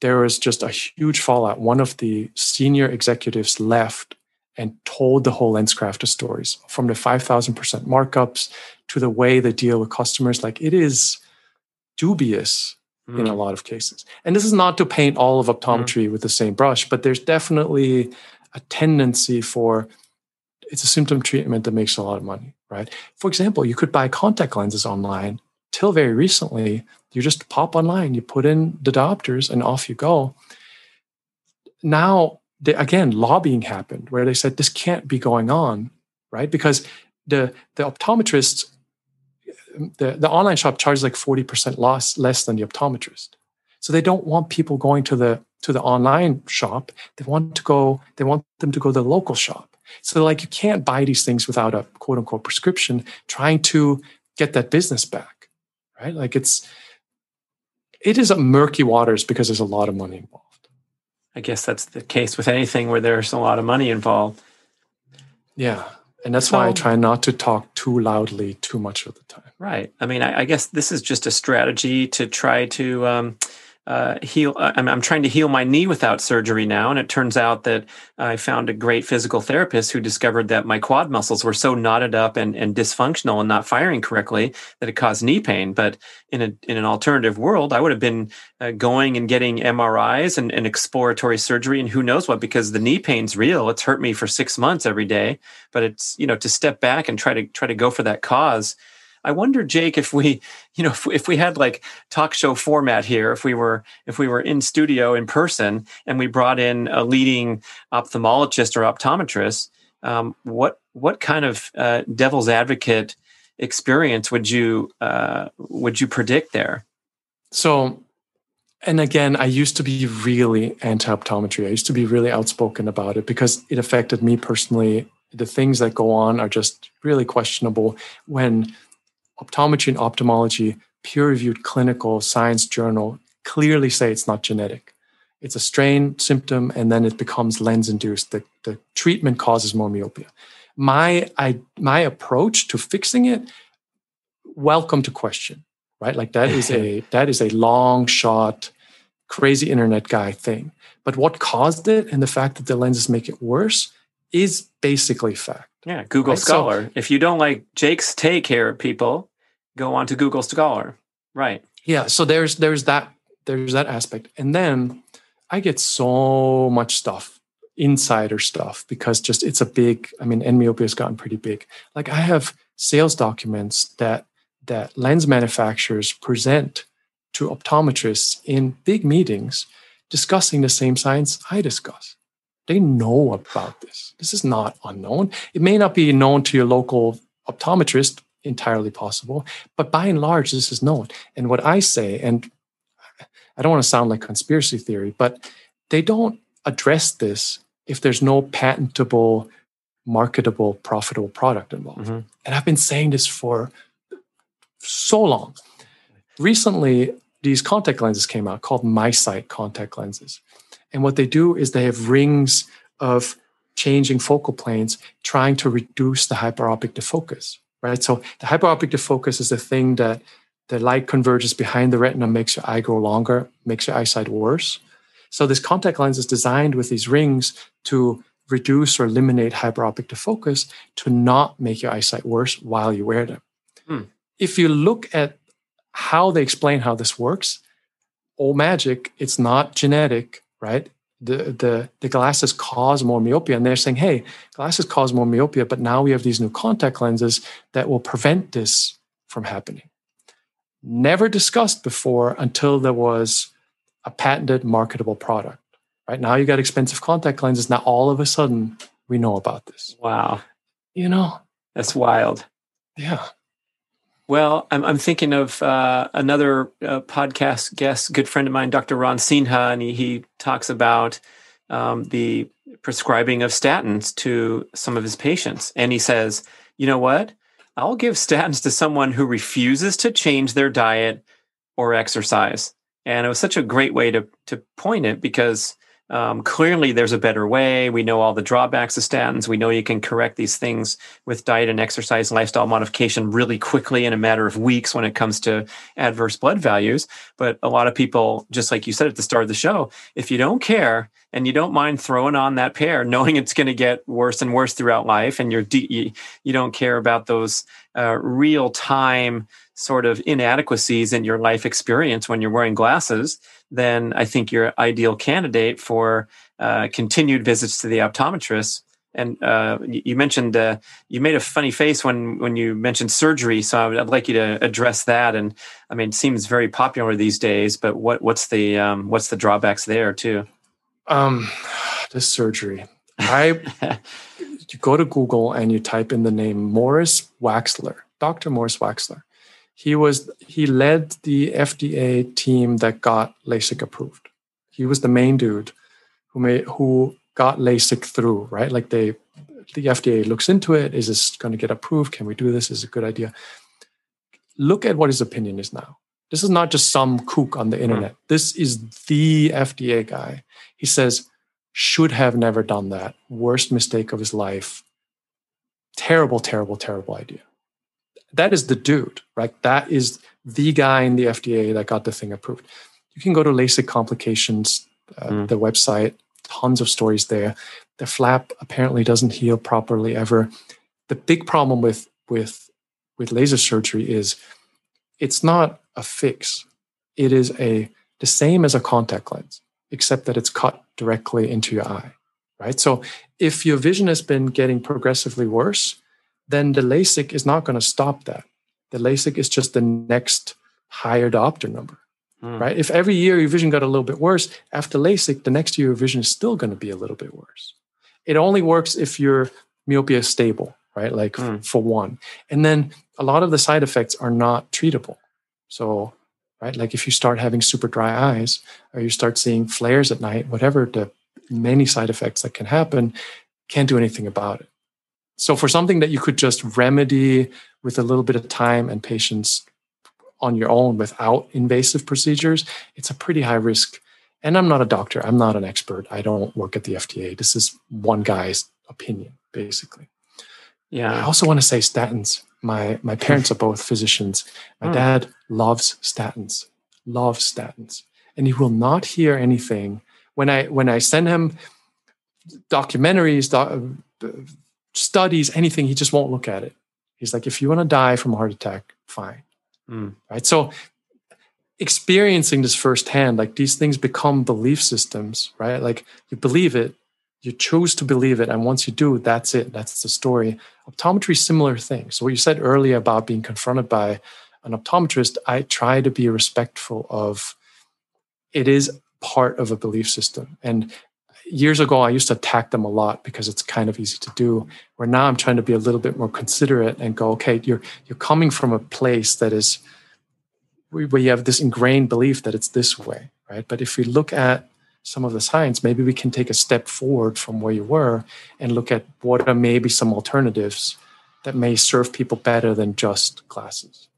there was just a huge fallout. One of the senior executives left and told the whole LensCrafter stories from the 5,000% markups to the way they deal with customers. Like it is dubious mm. in a hmm. lot of cases. And this is not to paint all of optometry mm. with the same brush, but there's definitely a tendency for it's a symptom treatment that makes a lot of money, right? For example, you could buy contact lenses online. Till very recently, you just pop online, you put in the diopters, and off you go. Now, they, again, lobbying happened where they said this can't be going on, right? Because the the optometrists, the, the online shop charges like 40% loss less than the optometrist. So they don't want people going to the to the online shop. They want to go, they want them to go to the local shop. So like you can't buy these things without a quote unquote prescription, trying to get that business back. Right? Like it's it is a murky waters because there's a lot of money involved. I guess that's the case with anything where there's a lot of money involved. Yeah. And that's so, why I try not to talk too loudly too much of the time. Right. I mean, I, I guess this is just a strategy to try to um, uh, heal. Uh, I'm, I'm, trying to heal my knee without surgery now, and it turns out that I found a great physical therapist who discovered that my quad muscles were so knotted up and, and dysfunctional and not firing correctly that it caused knee pain. But in a in an alternative world, I would have been uh, going and getting MRIs and, and exploratory surgery and who knows what because the knee pain's real. It's hurt me for six months every day. But it's you know to step back and try to try to go for that cause I wonder, Jake, if we, <laughs> you know, if, if, we had like talk show format here, if we were if we were in studio in person and we brought in a leading ophthalmologist or optometrist, um, what what kind of uh, devil's advocate experience would you uh, would you predict there? So, and again, I used to be really anti optometry. I used to be really outspoken about it because it affected me personally. The things that go on are just really questionable when optometry and ophthalmology peer reviewed clinical science journal clearly say it's not genetic. It's a strain symptom, and then it becomes lens induced. The, the treatment causes more myopia. My, I, my approach to fixing it, welcome to question, right? Like that is a <laughs> that is a long shot, crazy internet guy thing. But what caused it and the fact that the lenses make it worse is basically fact. Yeah, Google right? Scholar. So, if you don't like Jake's take here, people, go on to Google Scholar. Right. Yeah. So there's there's that there's that aspect. And then I get so much stuff, insider stuff, because just it's a big, I mean, myopia has gotten pretty big. Like I have sales documents that that lens manufacturers present to optometrists in big meetings discussing the same science I discuss. They know about this. This is not unknown. It may not be known to your local optometrist, entirely possible. But by and large, this is known. And what I say, and I don't want to sound like conspiracy theory, but they don't address this if there's no patentable, marketable, profitable product involved. Mm-hmm. And I've been saying this for so long. Recently, these contact lenses came out called MiSight contact lenses. And what they do is they have rings of changing focal planes trying to reduce the hyperopic defocus right? So the hyperopic defocus is the thing that the light converges behind the retina, makes your eye grow longer, makes your eyesight worse. So this contact lens is designed with these rings to reduce or eliminate hyperopic defocus to not make your eyesight worse while you wear them. Hmm. If you look at how they explain how this works, all magic, it's not genetic, right? The, the, the glasses cause more myopia. And they're saying, hey, glasses cause more myopia, but now we have these new contact lenses that will prevent this from happening. Never discussed before until there was a patented marketable product. Right now, you got expensive contact lenses. Now, all of a sudden, we know about this. Wow. You know, that's wild. Yeah. Well, I'm, I'm thinking of uh, another uh, podcast guest, good friend of mine, Dr. Ron Sinha, and he, he talks about um, the prescribing of statins to some of his patients. And he says, you know what? I'll give statins to someone who refuses to change their diet or exercise. And it was such a great way to, to point it because um, clearly there's a better way. We know all the drawbacks of statins. We know you can correct these things with diet and exercise, lifestyle modification really quickly in a matter of weeks when it comes to adverse blood values. But a lot of people, just like you said at the start of the show, if you don't care and you don't mind throwing on that pair, knowing it's going to get worse and worse throughout life, and you're de- you, you don't care about those uh, real time sort of inadequacies in your life experience when you're wearing glasses, then I think you're ideal candidate for uh, continued visits to the optometrist. And uh, you mentioned uh, you made a funny face when when you mentioned surgery, so I'd like you to address that. And I mean, it seems very popular these days, but what what's the um, what's the drawbacks there too? Um, this surgery. I you <laughs> go to Google and you type in the name Morris Waxler, Dr. Morris Waxler he was he led the FDA team that got LASIK approved. He was the main dude who made who got LASIK through, right? Like they the FDA looks into it. Is this going to get approved? Can we do this? Is a good idea? Look at what his opinion is now. This is not just some kook on the hmm. internet. This is the FDA guy. He says, should have never done that. Worst mistake of his life. Terrible, terrible, terrible idea that is the dude, right? That is the guy in the FDA that got the thing approved. You can go to LASIK complications, uh, mm. the website, tons of stories there. The flap apparently doesn't heal properly ever. The big problem with with with laser surgery is it's not a fix. It is a the same as a contact lens, except that it's cut directly into your eye, right? So if your vision has been getting progressively worse, then the LASIK is not going to stop that. The LASIK is just the next higher diopter number, mm. right? If every year your vision got a little bit worse, after LASIK, the next year your vision is still going to be a little bit worse. It only works if your myopia is stable, right? Like mm. f- for one. And then a lot of the side effects are not treatable. So, right, like if you start having super dry eyes or you start seeing flares at night, whatever the many side effects that can happen, can't do anything about it. So for something that you could just remedy with a little bit of time and patience on your own without invasive procedures, it's a pretty high risk. And I'm not a doctor, I'm not an expert. I don't work at the FDA. This is one guy's opinion, basically. Yeah. I also want to say statins. My my parents are both physicians. My mm. dad loves statins, loves statins. And he will not hear anything when I when I send him documentaries, doc, studies, anything, he just won't look at it. He's like, if you want to die from a heart attack, fine. Mm. Right. So experiencing this firsthand, like these things become belief systems, right? Like you believe it, you choose to believe it. And once you do, that's it. That's the story. Optometry, similar thing. So what you said earlier about being confronted by an optometrist, I try to be respectful of it is part of a belief system. And years ago, I used to attack them a lot because it's kind of easy to do. Where now I'm trying to be a little bit more considerate and go, okay, you're you're coming from a place that is where you have this ingrained belief that it's this way, right? But if we look at some of the science, maybe we can take a step forward from where you were and look at what are maybe some alternatives that may serve people better than just glasses.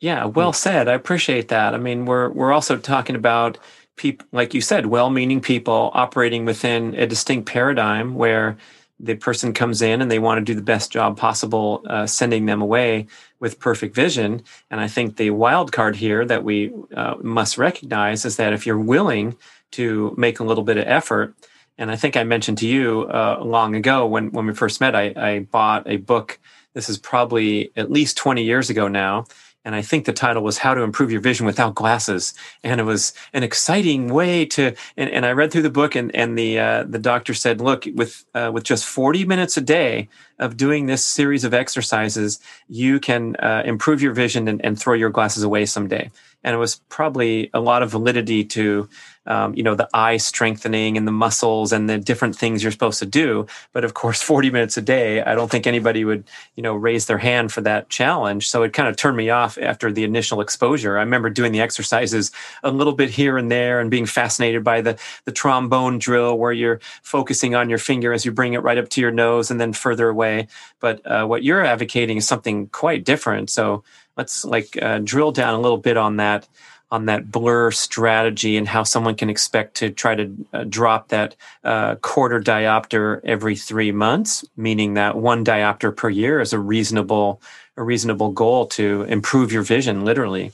Yeah, well hmm. said. I appreciate that. I mean, we're we're also talking about people, like you said, well-meaning people operating within a distinct paradigm where the person comes in and they want to do the best job possible, uh, sending them away with perfect vision. And I think the wild card here that we uh, must recognize is that if you're willing to make a little bit of effort, and I think I mentioned to you uh, long ago when when we first met, I, I bought a book. This is probably at least 20 years ago now and I think the title was How to Improve Your Vision Without Glasses. And it was an exciting way to. And, and I read through the book, and and the uh, the doctor said, look, with uh, with just 40 minutes a day of doing this series of exercises, you can uh, improve your vision and, and throw your glasses away someday and it was probably a lot of validity to um, you know the eye strengthening and the muscles and the different things you're supposed to do. But of course <laughs> 40 minutes a day i don't think anybody would you know raise their hand for that challenge. So it kind of turned me off after the initial exposure. I remember doing the exercises a little bit here and there and being fascinated by the the trombone drill where you're focusing on your finger as you bring it right up to your nose and then further away. But uh, what you're advocating is something quite different. So let's like uh, drill down a little bit on that. On that blur strategy and how someone can expect to try to uh, drop that uh, quarter diopter every three months, meaning that one diopter per year is a reasonable a reasonable goal to improve your vision, literally.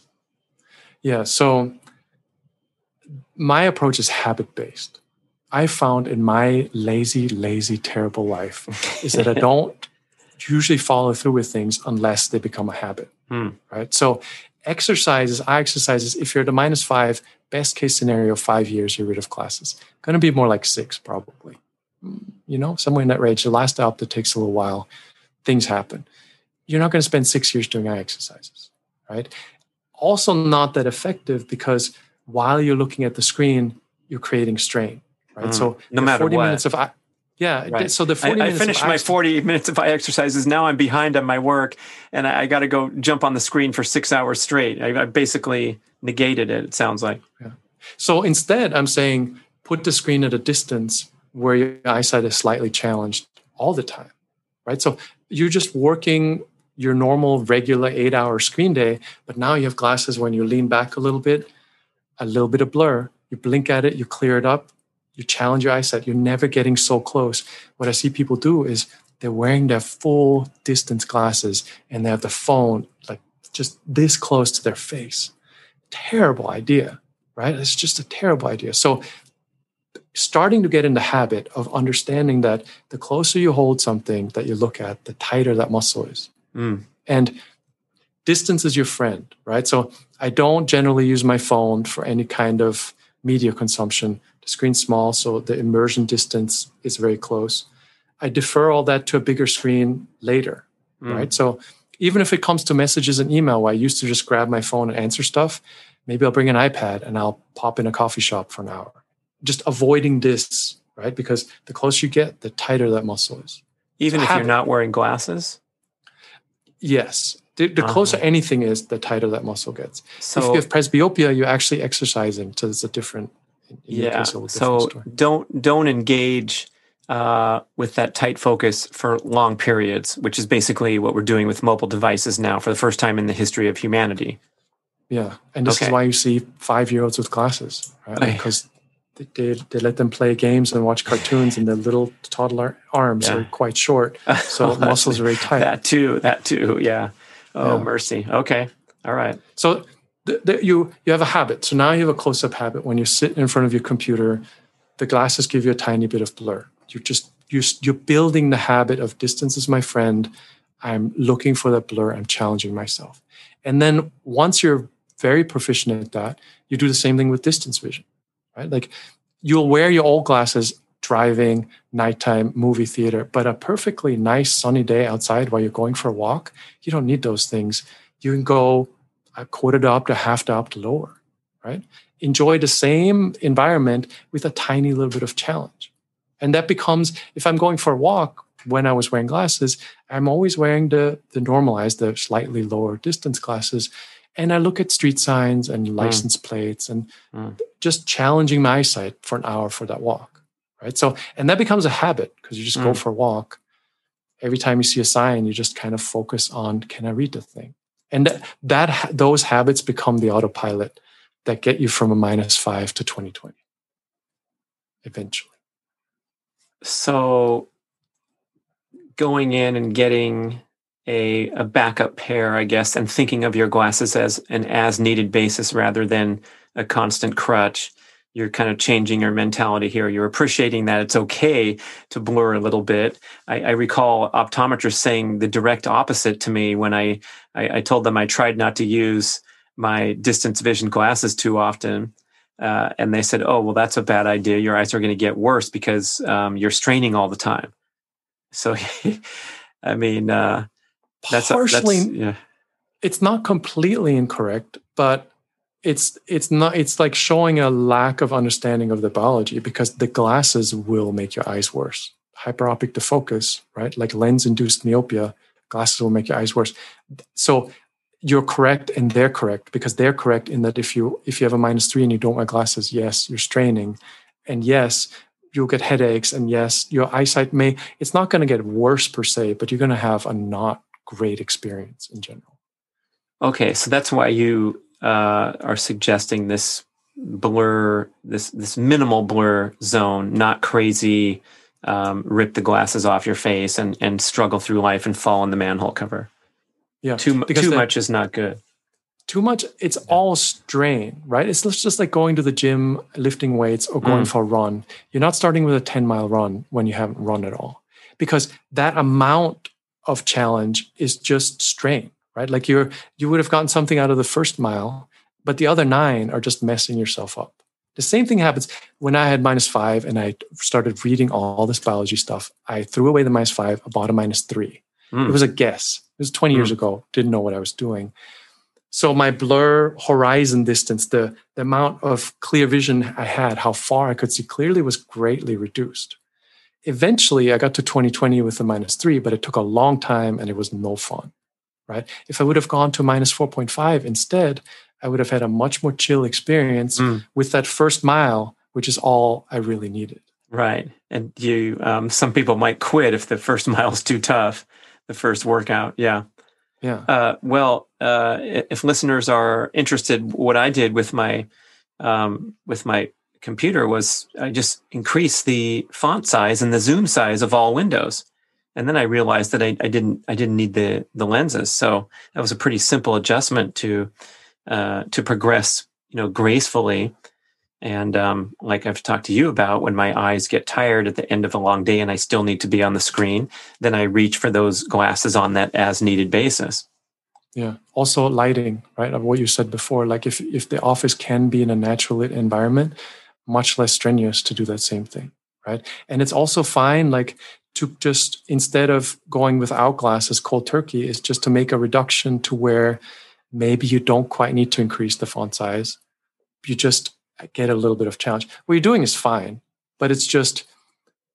Yeah. So my approach is habit based. I found in my lazy, lazy, terrible life is that I <laughs> don't usually follow through with things unless they become a habit. Hmm. Right. So exercises, eye exercises, if you're at a minus five, best case scenario, five years, you're rid of classes. Going to be more like six, probably. You know, somewhere in that range. The last that takes a little while. Things happen. You're not going to spend six years doing eye exercises, right? Also, not that effective because while you're looking at the screen, you're creating strain, right? Mm, so no matter 40 what. minutes of yeah. Right. So the 40 I, I finished my 40 minutes of eye exercises. Now I'm behind on my work and I, I got to go jump on the screen for six hours straight. I, I, basically negated it, it sounds like. Yeah. So instead, I'm saying put the screen at a distance where your eyesight is slightly challenged all the time, right? So you're just working your normal, regular eight hour screen day, but now you have glasses when you lean back a little bit, a little bit of blur, you blink at it, you clear it up, you challenge your eyesight. You're never getting so close. What I see people do is they're wearing their full distance glasses and they have the phone like just this close to their face. Terrible idea, right? It's just a terrible idea. So, starting to get in the habit of understanding that the closer you hold something that you look at, the tighter that muscle is. Mm. And distance is your friend, right? So, I don't generally use my phone for any kind of media consumption the screen's small, so the immersion distance is very close. I defer all that to a bigger screen later, mm. right? So even if it comes to messages and email, where I used to just grab my phone and answer stuff, maybe I'll bring an iPad and I'll pop in a coffee shop for an hour. Just avoiding this, right? Because the closer you get, the tighter that muscle is. Even so if you're not wearing glasses? Yes. The, the uh-huh. closer anything is, the tighter that muscle gets. So, if you have presbyopia, you're actually exercising, so it's a different yeah. So don't don't engage uh, with that tight focus for long periods, which is basically what we're doing with mobile devices now for the first time in the history of humanity. Yeah, and this okay. is why you see five year olds with glasses, right? Because they, they let them play games and watch cartoons, and their little toddler arms yeah. are quite short, so <laughs> muscles are very tight. That too, that too, yeah. Oh yeah. mercy. Okay, all right. So the, the, you you have a habit. So now you have a close up habit. When you sit in front of your computer, the glasses give you a tiny bit of blur. You're just you're, you're building the habit of distance is my friend. I'm looking for that blur. I'm challenging myself. And then once you're very proficient at that, you do the same thing with distance vision, right? Like you'll wear your old glasses driving, nighttime, movie theater, but a perfectly nice sunny day outside while you're going for a walk, you don't need those things. You can go a quarter diopter, half diopter lower, right? Enjoy the same environment with a tiny little bit of challenge. And that becomes, if I'm going for a walk when I was wearing glasses, I'm always wearing the, the normalized, the slightly lower distance glasses. And I look at street signs and hmm. license mm. plates and mm. just challenging my eyesight for an hour for that walk. Right. So, and that becomes a habit because you just mm. go for a walk. Every time you see a sign, you just kind of focus on can I read the thing? and that, that those habits become the autopilot that get you from a minus five to 2020 eventually so going in and getting a, a backup pair i guess and thinking of your glasses as an as needed basis rather than a constant crutch you're kind of changing your mentality here. You're appreciating that it's okay to blur a little bit. I, I recall optometrists saying the direct opposite to me when I, I, I, told them I tried not to use my distance vision glasses too often. Uh, and they said, "Oh, well, that's a bad idea. Your eyes are going to get worse because um, you're straining all the time." So, <laughs> I mean, uh, that's partially. A, that's, yeah. It's not completely incorrect, but it's it's not it's like showing a lack of understanding of the biology because the glasses will make your eyes worse. Hyperopic defocus right? Like lens induced myopia glasses will make your eyes worse. So you're correct and they're correct because they're correct in that if you if you have a minus three and you don't wear glasses yes you're straining. And yes you'll get headaches and yes your eyesight may it's not going to get worse per se but you're going to have a not great experience in general. Okay so that's why you uh, are suggesting this blur, this this minimal blur zone, not crazy. Um, rip the glasses off your face and and struggle through life and fall in the manhole cover. Yeah, too too much is not good. Too much, it's all strain, right? It's just like going to the gym, lifting weights, or going mm. for a run. You're not starting with a 10 mile run when you haven't run at all, because that amount of challenge is just strain, right? Like you're you would have gotten something out of the first mile, but the other nine are just messing yourself up. The same thing happens when I had minus five and I started reading all this biology stuff. I threw away the minus five, I bought a minus three. Mm. It was a guess. It was 20 mm. years ago. Didn't know what I was doing. So my blur horizon distance, the, the amount of clear vision I had, how far I could see clearly was greatly reduced. Eventually I got to 2020 with a minus three, but it took a long time and it was no fun, right? If I would have gone to minus 4.5 instead, I would have had a much more chill experience mm. with that first mile, which is all I really needed. Right. And you, um, some people might quit if the first <laughs> mile is too tough, the first workout. Yeah. Yeah. Uh, well, uh, if listeners are interested, what I did with my, um, with my computer was I just increased the font size and the zoom size of all windows. And then I realized that I, I didn't, I didn't need the, the lenses. So that was a pretty simple adjustment to, uh, to progress, you know, gracefully. And um, like I've talked to you about, when my eyes get tired at the end of a long day and I still need to be on the screen, then I reach for those glasses on that as needed basis. Yeah. Also lighting, right? Of what you said before. Like if if the office can be in a natural lit environment, much less strenuous to do that same thing, right? And it's also fine, like to just instead of going without glasses cold turkey, is just to make a reduction to where maybe you don't quite need to increase the font size. You just get a little bit of challenge. What you're doing is fine, but it's just,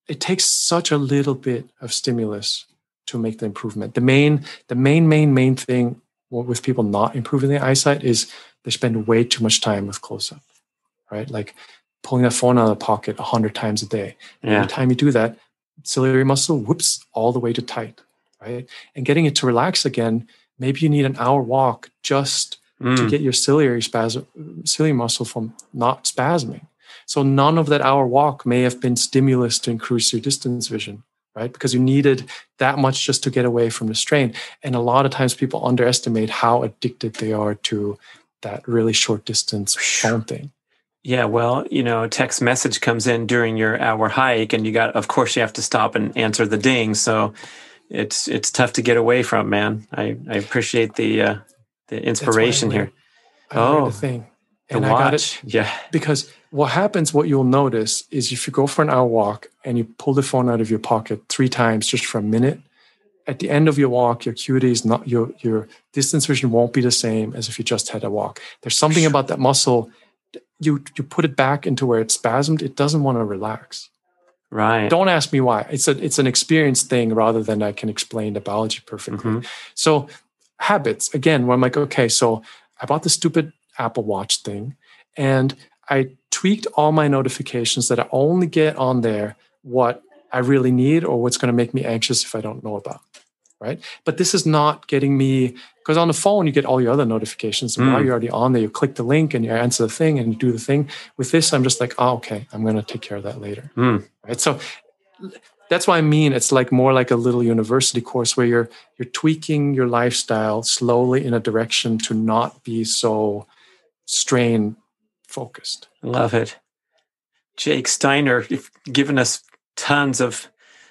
it takes such a little bit of stimulus to make the improvement. The main, the main, main, main thing with people not improving their eyesight is they spend way too much time with close up, right? Like pulling that phone out of the pocket a hundred times a day. Yeah. Every time you do that, ciliary muscle whoops all the way to tight, right? And getting it to relax again maybe you need an hour walk just mm. to get your ciliary spasm, ciliary muscle from not spasming. So none of that hour walk may have been stimulus to increase your distance vision, right? Because you needed that much just to get away from the strain. And a lot of times people underestimate how addicted they are to that really short distance thing. Yeah, well, you know, text message comes in during your hour hike, and you got, of course, you have to stop and answer the ding. So it's it's tough to get away from, man. I, I appreciate the uh, the inspiration here. I oh, the thing, and I got it. Yeah, because what happens, what you'll notice is if you go for an hour walk and you pull the phone out of your pocket three times just for a minute, at the end of your walk, your acuity is not your your distance vision won't be the same as if you just had a walk. There's something about that muscle. You you put it back into where it's spasmed. It doesn't want to relax. Right. Don't ask me why. It's a it's an experience thing rather than I can explain the biology perfectly. Mm-hmm. So habits again. Where I'm like, okay, so I bought the stupid Apple Watch thing, and I tweaked all my notifications that I only get on there what I really need or what's going to make me anxious if I don't know about. Right. But this is not getting me because on the phone you get all your other notifications. And mm. while you're already on there, you click the link and you answer the thing and you do the thing. With this, I'm just like, oh, okay, I'm going to take care of that later. Mm. Right. So that's why I mean it's like more like a little university course where you're you're tweaking your lifestyle slowly in a direction to not be so strain focused. Love it. Jake Steiner, you've given us tons of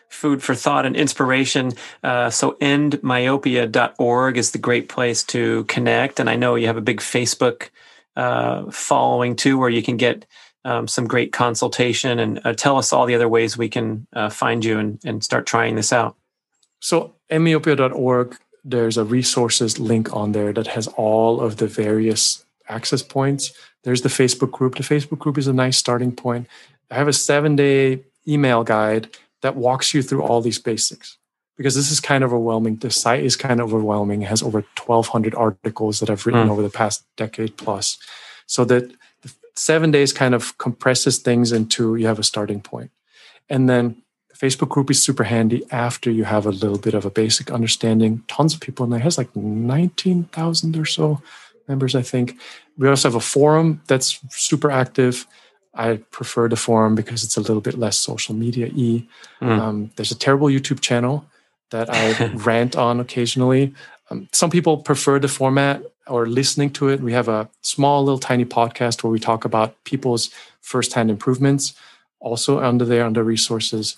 food for thought and inspiration. Uh, so endmyopia.org is the great place to connect. And I know you have a big Facebook uh, following too, where you can get um, some great consultation and uh, tell us all the other ways we can uh, find you and, and start trying this out. So endmyopia.org, there's a resources link on there that has all of the various access points. There's the Facebook group. The Facebook group is a nice starting point. I have a seven day email guide that walks you through all these basics because this is kind of overwhelming. The site is kind of overwhelming. It has over 1,200 articles that I've written mm. over the past decade plus. So that seven days kind of compresses things into you have a starting point. And then the Facebook group is super handy after you have a little bit of a basic understanding. Tons of people in there. It has like 19,000 or so members, I think. We also have a forum that's super active. I prefer the forum because it's a little bit less social media y. Mm. Um, there's a terrible YouTube channel that I <laughs> rant on occasionally. Um, some people prefer the format or listening to it. We have a small, little tiny podcast where we talk about people's firsthand improvements, also under there under resources.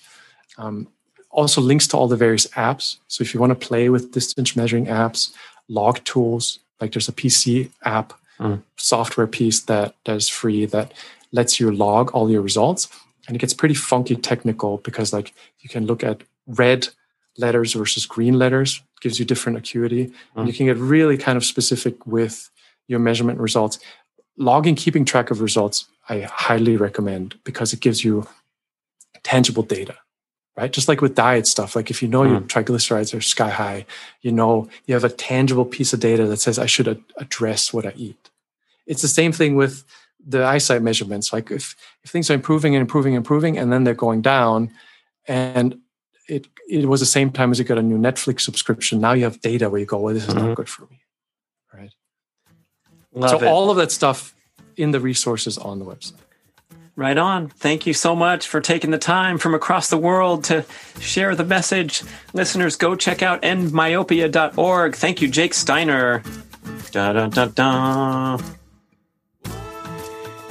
Um, also, links to all the various apps. So, if you want to play with distance measuring apps, log tools, like there's a PC app mm. software piece that that is free that lets you log all your results, and it gets pretty funky technical because like you can look at red letters versus green letters gives you different acuity. Mm. and you can get really kind of specific with your measurement results. Logging keeping track of results i highly recommend because it gives you tangible data right? Just like with diet stuff like if you know mm. your triglycerides are sky high you know you have a tangible piece of data that says i should address what i eat. It's the same thing with the eyesight measurements like if if things are improving and improving and improving and then they're going down and it it was the same time as you got a new Netflix subscription. Now you have data where you go, well, this is mm-hmm. not good for me. Right. Love so it. all of that stuff in the resources on the website. Right on. Thank you so much for taking the time from across the world to share the message. Listeners, go check out endmyopia.org. Thank you, Jake Steiner. Da, da, da, da.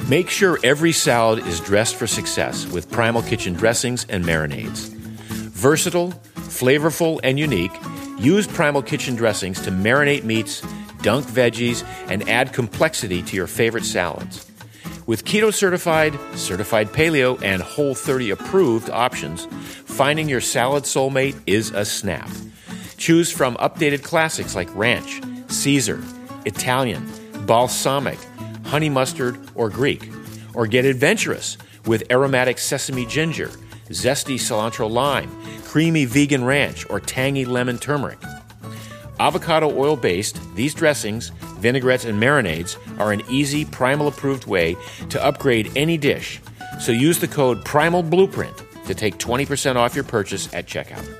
Make sure every salad is dressed for success with Primal Kitchen dressings and marinades. Versatile, flavorful, and unique, use Primal Kitchen dressings to marinate meats, dunk veggies, and add complexity to your favorite salads. With keto certified, certified paleo, and Whole30 approved options, finding your salad soulmate is a snap. Choose from updated classics like ranch, Caesar, Italian, balsamic, honey mustard, or Greek. Or get adventurous with aromatic sesame ginger zesty cilantro lime, creamy vegan ranch, or tangy lemon turmeric. Avocado oil based, these dressings, vinaigrettes, and marinades are an easy, primal approved way to upgrade any dish. So use the code Primal Blueprint to take 20% off your purchase at checkout.